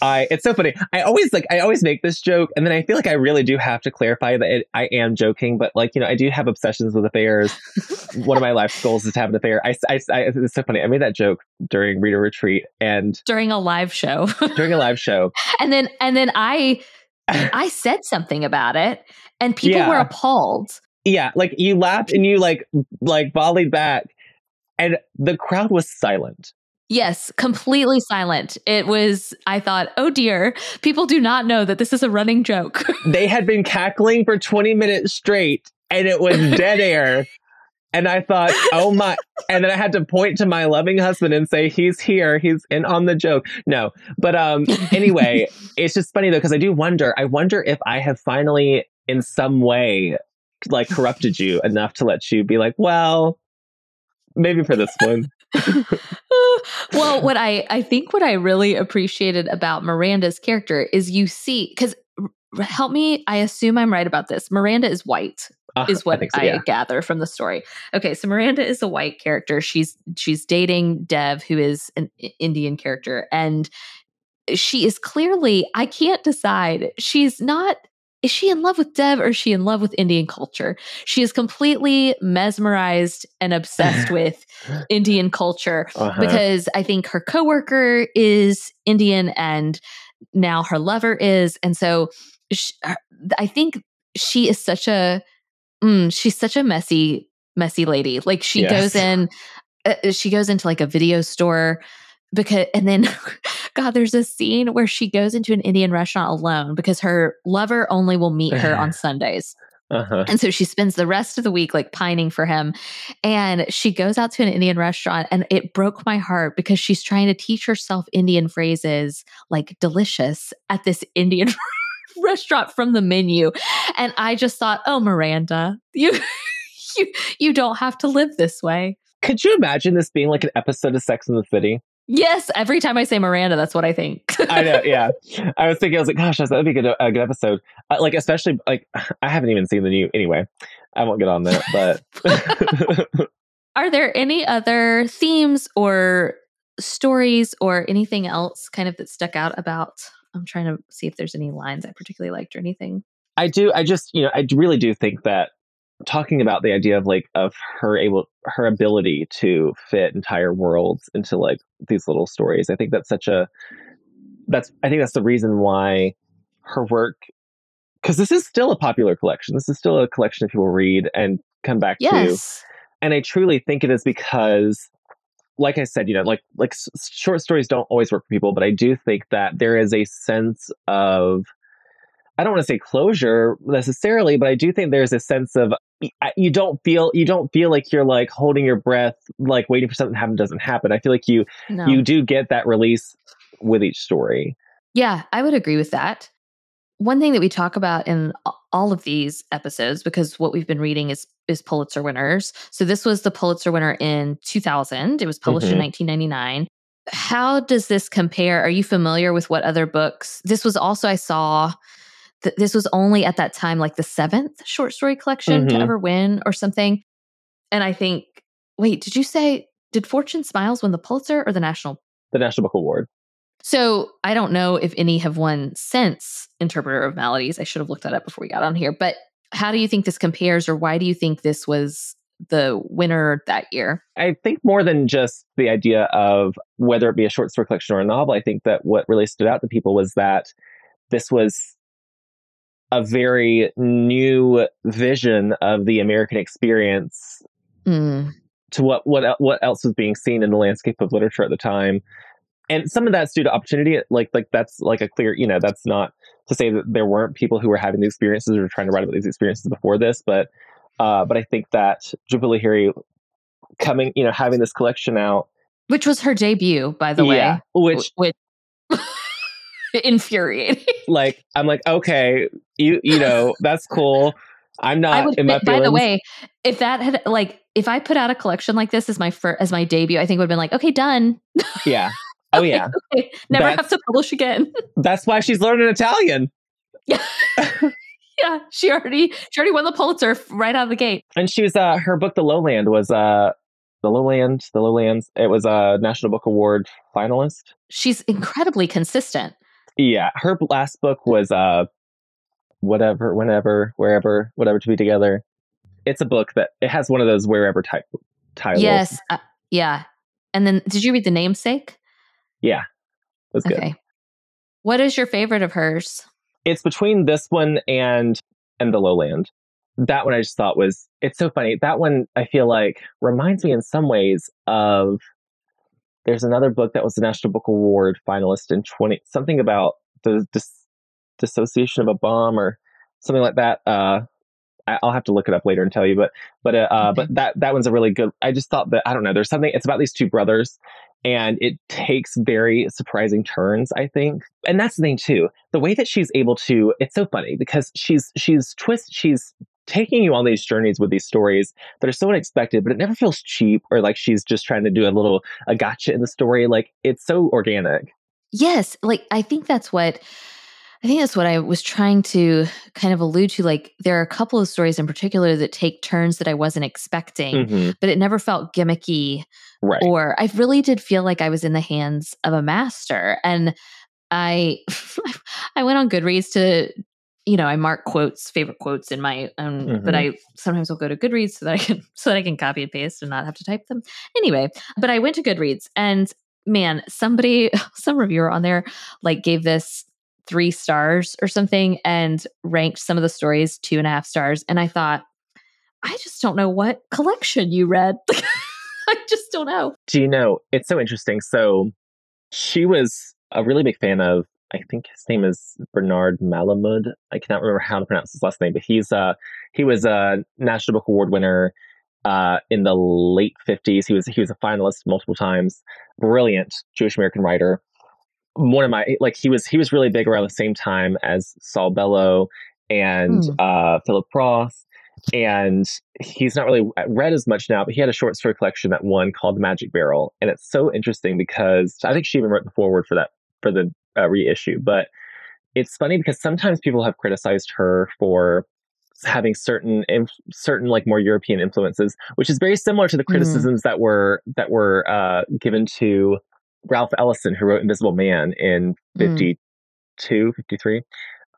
I it's so funny. I always like I always make this joke and then I feel like I really do have to clarify that it, I am joking, but like, you know, I do have obsessions with affairs. One of my life goals is to have an affair. I, I, I it's so funny. I made that joke during reader retreat and during a live show during a live show. and then and then i i said something about it and people Yeah. were appalled Yeah, like you laughed and you like like volleyed back and the crowd was silent. Yes, completely silent. It was, I thought, oh dear, people do not know that this is a running joke. they had been cackling for 20 minutes straight and it was dead air. And I thought, oh my. And then I had to point to my loving husband and say, he's here. He's in on the joke. No. But um, anyway, it's just funny though, because I do wonder, I wonder if I have finally in some way like corrupted you enough to let you be like, well, maybe for this one. well, what I, I think what I really appreciated about Miranda's character is you see, because help me, I assume I'm right about this. Miranda is white. Uh, is what I, so, I gather from the story. Okay, so Miranda is a white character. She's she's dating Dev, who is an Indian character, and she is clearly I can't decide. She's not. Is she in love with Dev or is she in love with Indian culture? She is completely mesmerized and obsessed with Indian culture Uh-huh. because I think her coworker is Indian and now her lover is, and so sh I think she is such a mm, she's such a messy messy lady. Like she Yes. goes in, uh, she goes into like a video store because, and then God, there's a scene where she goes into an Indian restaurant alone because her lover only will meet her on Sundays. uh-huh. And so she spends the rest of the week like pining for him. And she goes out to an Indian restaurant and it broke my heart because she's trying to teach herself Indian phrases like delicious at this Indian restaurant from the menu. And I just thought, oh, Miranda, you. You, you don't have to live this way. Could you imagine this being like an episode of Sex in the City? Yes, every time I say Miranda, that's what I think. I know, yeah. I was thinking, I was like, gosh, that'd be a good, a good episode. Uh, like, especially, like, I haven't even seen the new, anyway, I won't get on that, but Are there any other themes or stories or anything else kind of that stuck out about? I'm trying to see if there's any lines I particularly liked or anything. I do, I just, you know, I really do think that talking about the idea of like, of her able, her ability to fit entire worlds into like these little stories, I think that's such a, that's, I think that's the reason why her work, because this is still a popular collection. This is still a collection that people read and come back to. And I truly think it is because, like I said, you know, like like s- short stories don't always work for people, but I do think that there is a sense of, I don't want to say closure necessarily, but I do think there's a sense of you don't feel you don't feel like you're like holding your breath, like waiting for something to happen doesn't happen. I feel like you No. you do get that release with each story. Yeah, I would agree with that. One thing that we talk about in all of these episodes, because what we've been reading is is Pulitzer winners. So this was the Pulitzer winner in 2000. It was published in Mhm. 1999. How does this compare? Are you familiar with what other books? This was also I saw. Th- this was only at that time like the seventh short story collection to Mhm. ever win or something. And I think, wait, did you say did Fortune Smiles win the Pulitzer or the National The National Book Award. so I don't know if any have won since Interpreter of Maladies. I should have looked that up before we got on here. But how do you think this compares, or why do you think this was the winner that year? I think more than just the idea of whether it be a short story collection or a novel, I think that what really stood out to people was that this was a very new vision of the American experience Mm, to what what what else was being seen in the landscape of literature at the time. And some of that's due to opportunity. Like like that's like a clear, you know, that's not to say that there weren't people who were having these experiences or trying to write about these experiences before this, but uh, but I think that Jhumpa Lahiri coming, you know, having this collection out which was her debut, by the yeah, way. which which infuriating. like I'm like, okay, you you know, that's cool. I'm not I would. in my by the way, if that had like, if I put out a collection like this as my first as my debut, I think would have been like, okay, done. yeah. Oh Okay, yeah. okay, never That's- have to publish again. That's why she's learning Italian. yeah, yeah. she already she already won the Pulitzer right out of the gate. And she was uh her book The Lowland was uh The Lowland, The Lowlands. It was a National Book Award finalist. She's incredibly consistent. Yeah. Her last book was uh whatever, whenever, wherever, whatever to be together. It's a book that it has one of those wherever type titles. Yes, uh, yeah. And then, did you read the namesake? Yeah, that's good. Okay. What is your favorite of hers? it's between this one and and the lowland that one i just thought was it's so funny that one i feel like reminds me in some ways of there's another book that was the national book award finalist in 20 something about the dis- dissociation of a bomb or something like that uh I'll have to look it up later and tell you, but but uh, uh, Okay. but that that one's a really good. I just thought that I don't know. There's something. It's about these two brothers, and it takes very surprising turns. I think, and that's the thing too. The way that she's able to. It's so funny because she's she's twist. She's taking you on these journeys with these stories that are so unexpected, but it never feels cheap or like she's just trying to do a little a gotcha in the story. Like it's so organic. Yes, like I think that's what I think that's what I was trying to kind of allude to. Like, there are a couple of stories in particular that take turns that I wasn't expecting, hmm but it never felt gimmicky Right. or I really did feel like I was in the hands of a master. And I I went on Goodreads to, you know, I mark quotes, favorite quotes in my own, but Mhm. I sometimes will go to Goodreads so that I can so that I can copy and paste and not have to type them. Anyway, but I went to Goodreads and man, somebody, some reviewer on there like gave this three stars or something and ranked some of the stories two and a half stars. And I thought, I just don't know what collection you read. I just don't know. Do you know? It's so interesting. So she was a really big fan of. I think his name is Bernard Malamud. I cannot remember how to pronounce his last name, but he's uh he was a National Book Award winner uh in the late fifties. He was he was a finalist multiple times. Brilliant Jewish American writer. One of my like he was he was really big around the same time as Saul Bellow and Hmm. uh Philip Roth and he's not really read as much now, but he had a short story collection that won called The Magic Barrel, and it's so interesting because I think she even wrote the foreword for that for the uh, reissue. But it's funny because sometimes people have criticized her for having certain inf- certain like more European influences, which is very similar to the criticisms that were that were uh, given to Ralph Ellison, who wrote Invisible Man in Mm. 52, 53.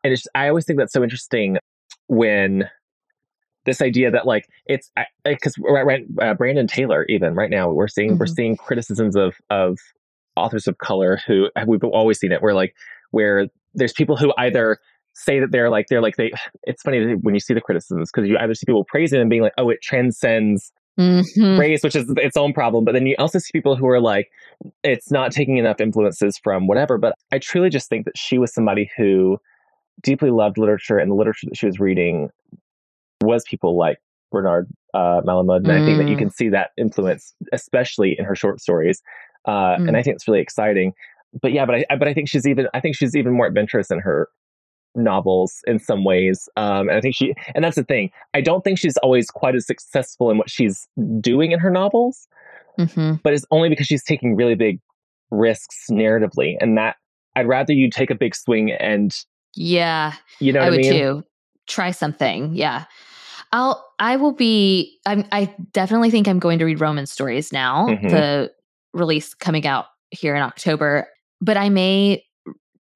And it's, I always think that's so interesting when this idea that like it's because right, right uh, Brandon Taylor even right now we're seeing we're Mhm. seeing criticisms of of authors of color who we've always seen it where like where there's people who either say that they're like they're like they it's funny when you see the criticisms because you either see people praising and being like oh it transcends Mhm. race which is its own problem but then you also see people who are like it's not taking enough influences from whatever but i truly just think that she was somebody who deeply loved literature and the literature that she was reading was people like bernard uh, malamud and i think that you Mm. can see that influence especially in her short stories uh, Mm. and i think it's really exciting but yeah but I, I but i think she's even i think she's even more adventurous in her novels in some ways um, and i think she and that's the thing i don't think she's always quite as successful in what she's doing in her novels Mhm. but it's only because she's taking really big risks narratively and that i'd rather you take a big swing and Yeah, you know I what i would mean too. Try something. Yeah. I'll I will be I'm I definitely think I'm going to read Roman stories now. Mhm. The release coming out here in October, but I may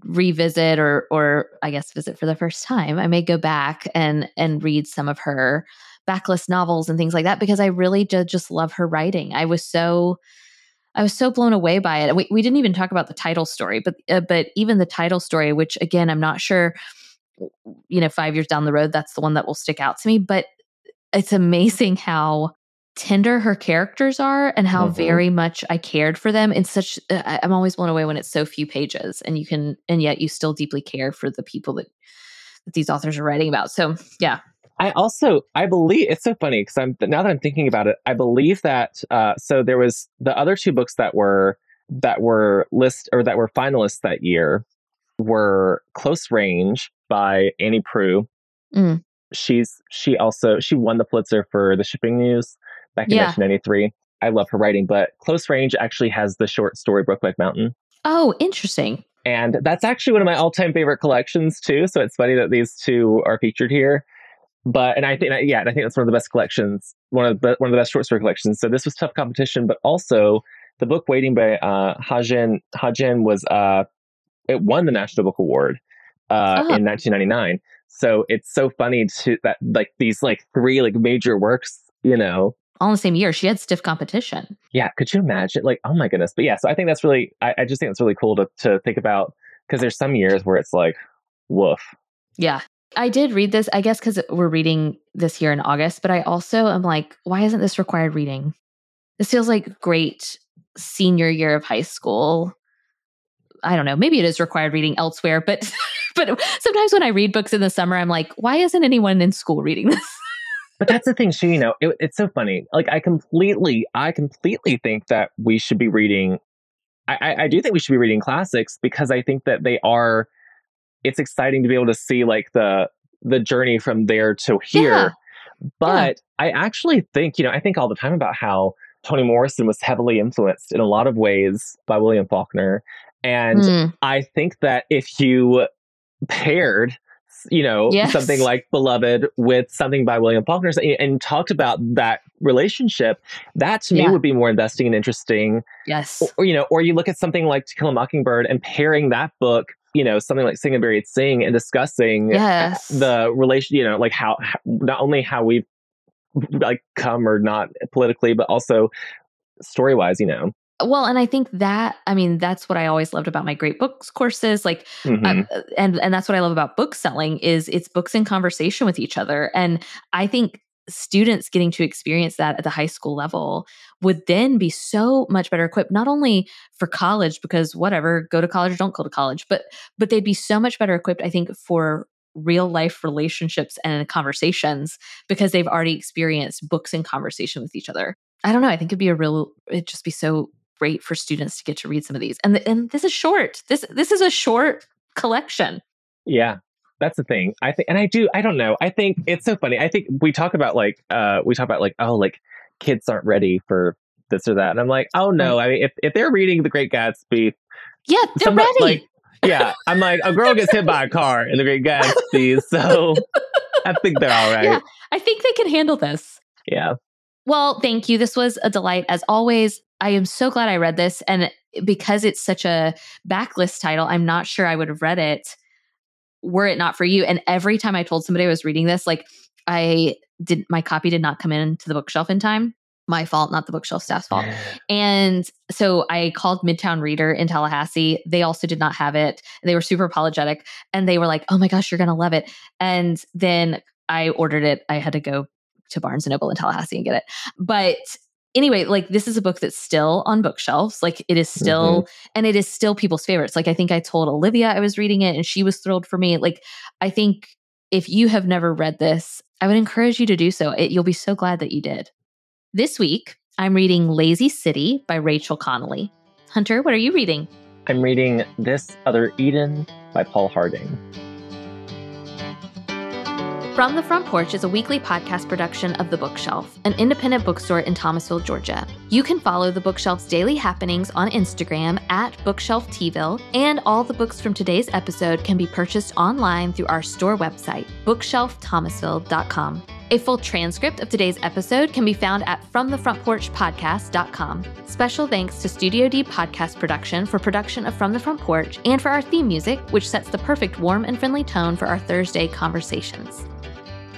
revisit or or I guess visit for the first time. I may go back and and read some of her backlist novels and things like that because I really do just love her writing. I was so I was so blown away by it. We, we didn't even talk about the title story, but uh, but even the title story, which again I'm not sure, you know, five years down the road, that's the one that will stick out to me. But it's amazing how tender her characters are and how Mhm. very much I cared for them. In such, uh, I'm always blown away when it's so few pages, and you can, and yet you still deeply care for the people that that these authors are writing about. So yeah, I also I believe it's so funny because I'm now that I'm thinking about it, I believe that uh, so there was the other two books that were that were list or that were finalists that year were Close Range by Annie Proulx. Mm. She's she also she won the Pulitzer for the Shipping News back in Yeah. 1993. I love her writing, but Close Range actually has the short story Brokeback Mountain. Oh, interesting. And that's actually one of my all-time favorite collections too. So it's funny that these two are featured here. But and I think yeah, and I think that's one of the best collections, one of the one of the best short story collections. So this was tough competition, but also the book Waiting by uh, Hajin Hajin was uh, it won the National Book Award uh, Oh. in 1999. So it's so funny to that like these like three like major works, you know, All in the same year, she had stiff competition. yeah, could you imagine? Like, oh my goodness. But yeah, so I think that's really, I, I just think it's really cool to, to think about because there's some years where it's like, woof. Yeah. I did read this, I guess, because we're reading this here in August, but I also am like, why isn't this required reading? This feels like great senior year of high school. I don't know. Maybe it is required reading elsewhere, but but sometimes when I read books in the summer, I'm like, why isn't anyone in school reading this? But that's the thing, too, you know, it, it's so funny. Like, I completely, I completely think that we should be reading, I, I, I do think we should be reading classics because I think that they are, it's exciting to be able to see like the, the journey from there to here. But I actually think, you know, I think all the time about how Toni Morrison was heavily influenced in a lot of ways by William Faulkner. And Mm, I think that if you paired you know, Yes. something like Beloved with something by William Faulkner and, and talked about that relationship, that to me Yeah. would be more investing and interesting. Yes. Or, you know, or you look at something like To Kill a Mockingbird and pairing that book, you know, something like Sing Unburied Sing and discussing Yes. the relation, you know, like how, how not only how we've like come or not politically, but also story wise, you know. Well, and I think that I mean that's what I always loved about my great books courses like Mhm. uh, and and that's what I love about book selling is it's books in conversation with each other and I think students getting to experience that at the high school level would then be so much better equipped not only for college because whatever go to college or don't go to college but but they'd be so much better equipped I think for real life relationships and conversations because they've already experienced books in conversation with each other. I don't know, I think it'd be a real it'd just be so great for students to get to read some of these. And th- and this is short. This this is a short collection. Yeah. That's the thing. I think, and I do, I don't know. I think it's so funny. I think we talk about like, uh, we talk about like, oh, like kids aren't ready for this or that. And I'm like, oh no. I mean, if, if they're reading The Great Gatsby, Yeah, they're ready. like, yeah, I'm like, a girl gets hit by a car in The Great Gatsby. So I think they're all right. Yeah. I think they can handle this. Yeah. Well, thank you. This was a delight as always. I am so glad I read this. And because it's such a backlist title, I'm not sure I would have read it were it not for you. And every time I told somebody I was reading this, like I did, my copy did not come in to the bookshelf in time. My fault, not the bookshelf staff's fault. And so I called Midtown Reader in Tallahassee. They also did not have it. They were super apologetic and they were like, oh my gosh, you're going to love it. And then I ordered it. I had to go to Barnes and Noble in Tallahassee and get it. But anyway, like this is a book that's still on bookshelves. Like it is still, mm-hmm. and it is still people's favorites. Like I think I told Olivia I was reading it and she was thrilled for me. Like I think if you have never read this, I would encourage you to do so. It, you'll be so glad that you did. This week, I'm reading Lazy City by Rachel Connolly. Hunter, what are you reading? I'm reading This Other Eden by Paul Harding. From the Front Porch is a weekly podcast production of The Bookshelf, an independent bookstore in Thomasville, Georgia. You can follow The Bookshelf's daily happenings on Instagram at BookshelfTville, and all the books from today's episode can be purchased online through our store website, bookshelfthomasville.com. A full transcript of today's episode can be found at FromTheFrontPorchPodcast.com. Special thanks to Studio D Podcast Production for production of From the Front Porch and for our theme music, which sets the perfect warm and friendly tone for our Thursday conversations.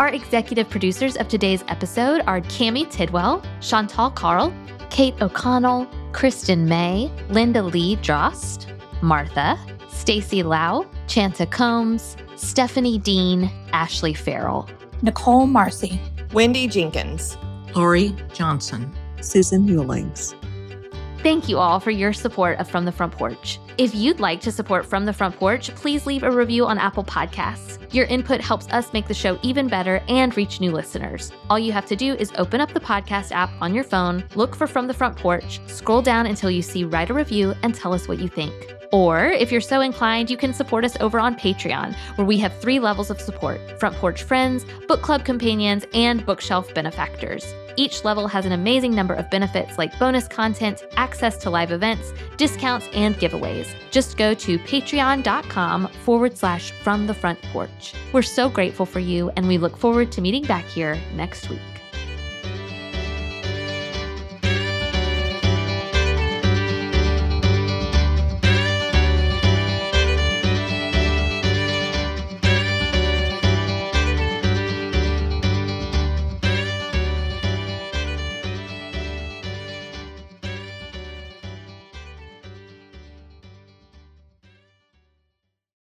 Our executive producers of today's episode are Cami Tidwell, Chantal Carl, Kate O'Connell, Kristen May, Linda Lee Drost, Martha, Stacy Lau, Chanta Combs, Stephanie Dean, Ashley Farrell. Nicole Marcy. Wendy Jenkins. Lori Johnson. Susan Hewlings. Thank you all for your support of From the Front Porch. If you'd like to support From the Front Porch, please leave a review on Apple Podcasts. Your input helps us make the show even better and reach new listeners. All you have to do is open up the podcast app on your phone, look for From the Front Porch, scroll down until you see Write a Review, and tell us what you think. Or, if you're so inclined, you can support us over on Patreon, where we have three levels of support Front Porch Friends, Book Club Companions, and Bookshelf Benefactors. Each level has an amazing number of benefits like bonus content, access to live events, discounts, and giveaways. Just go to patreon.com forward slash from the front porch. We're so grateful for you, and we look forward to meeting back here next week.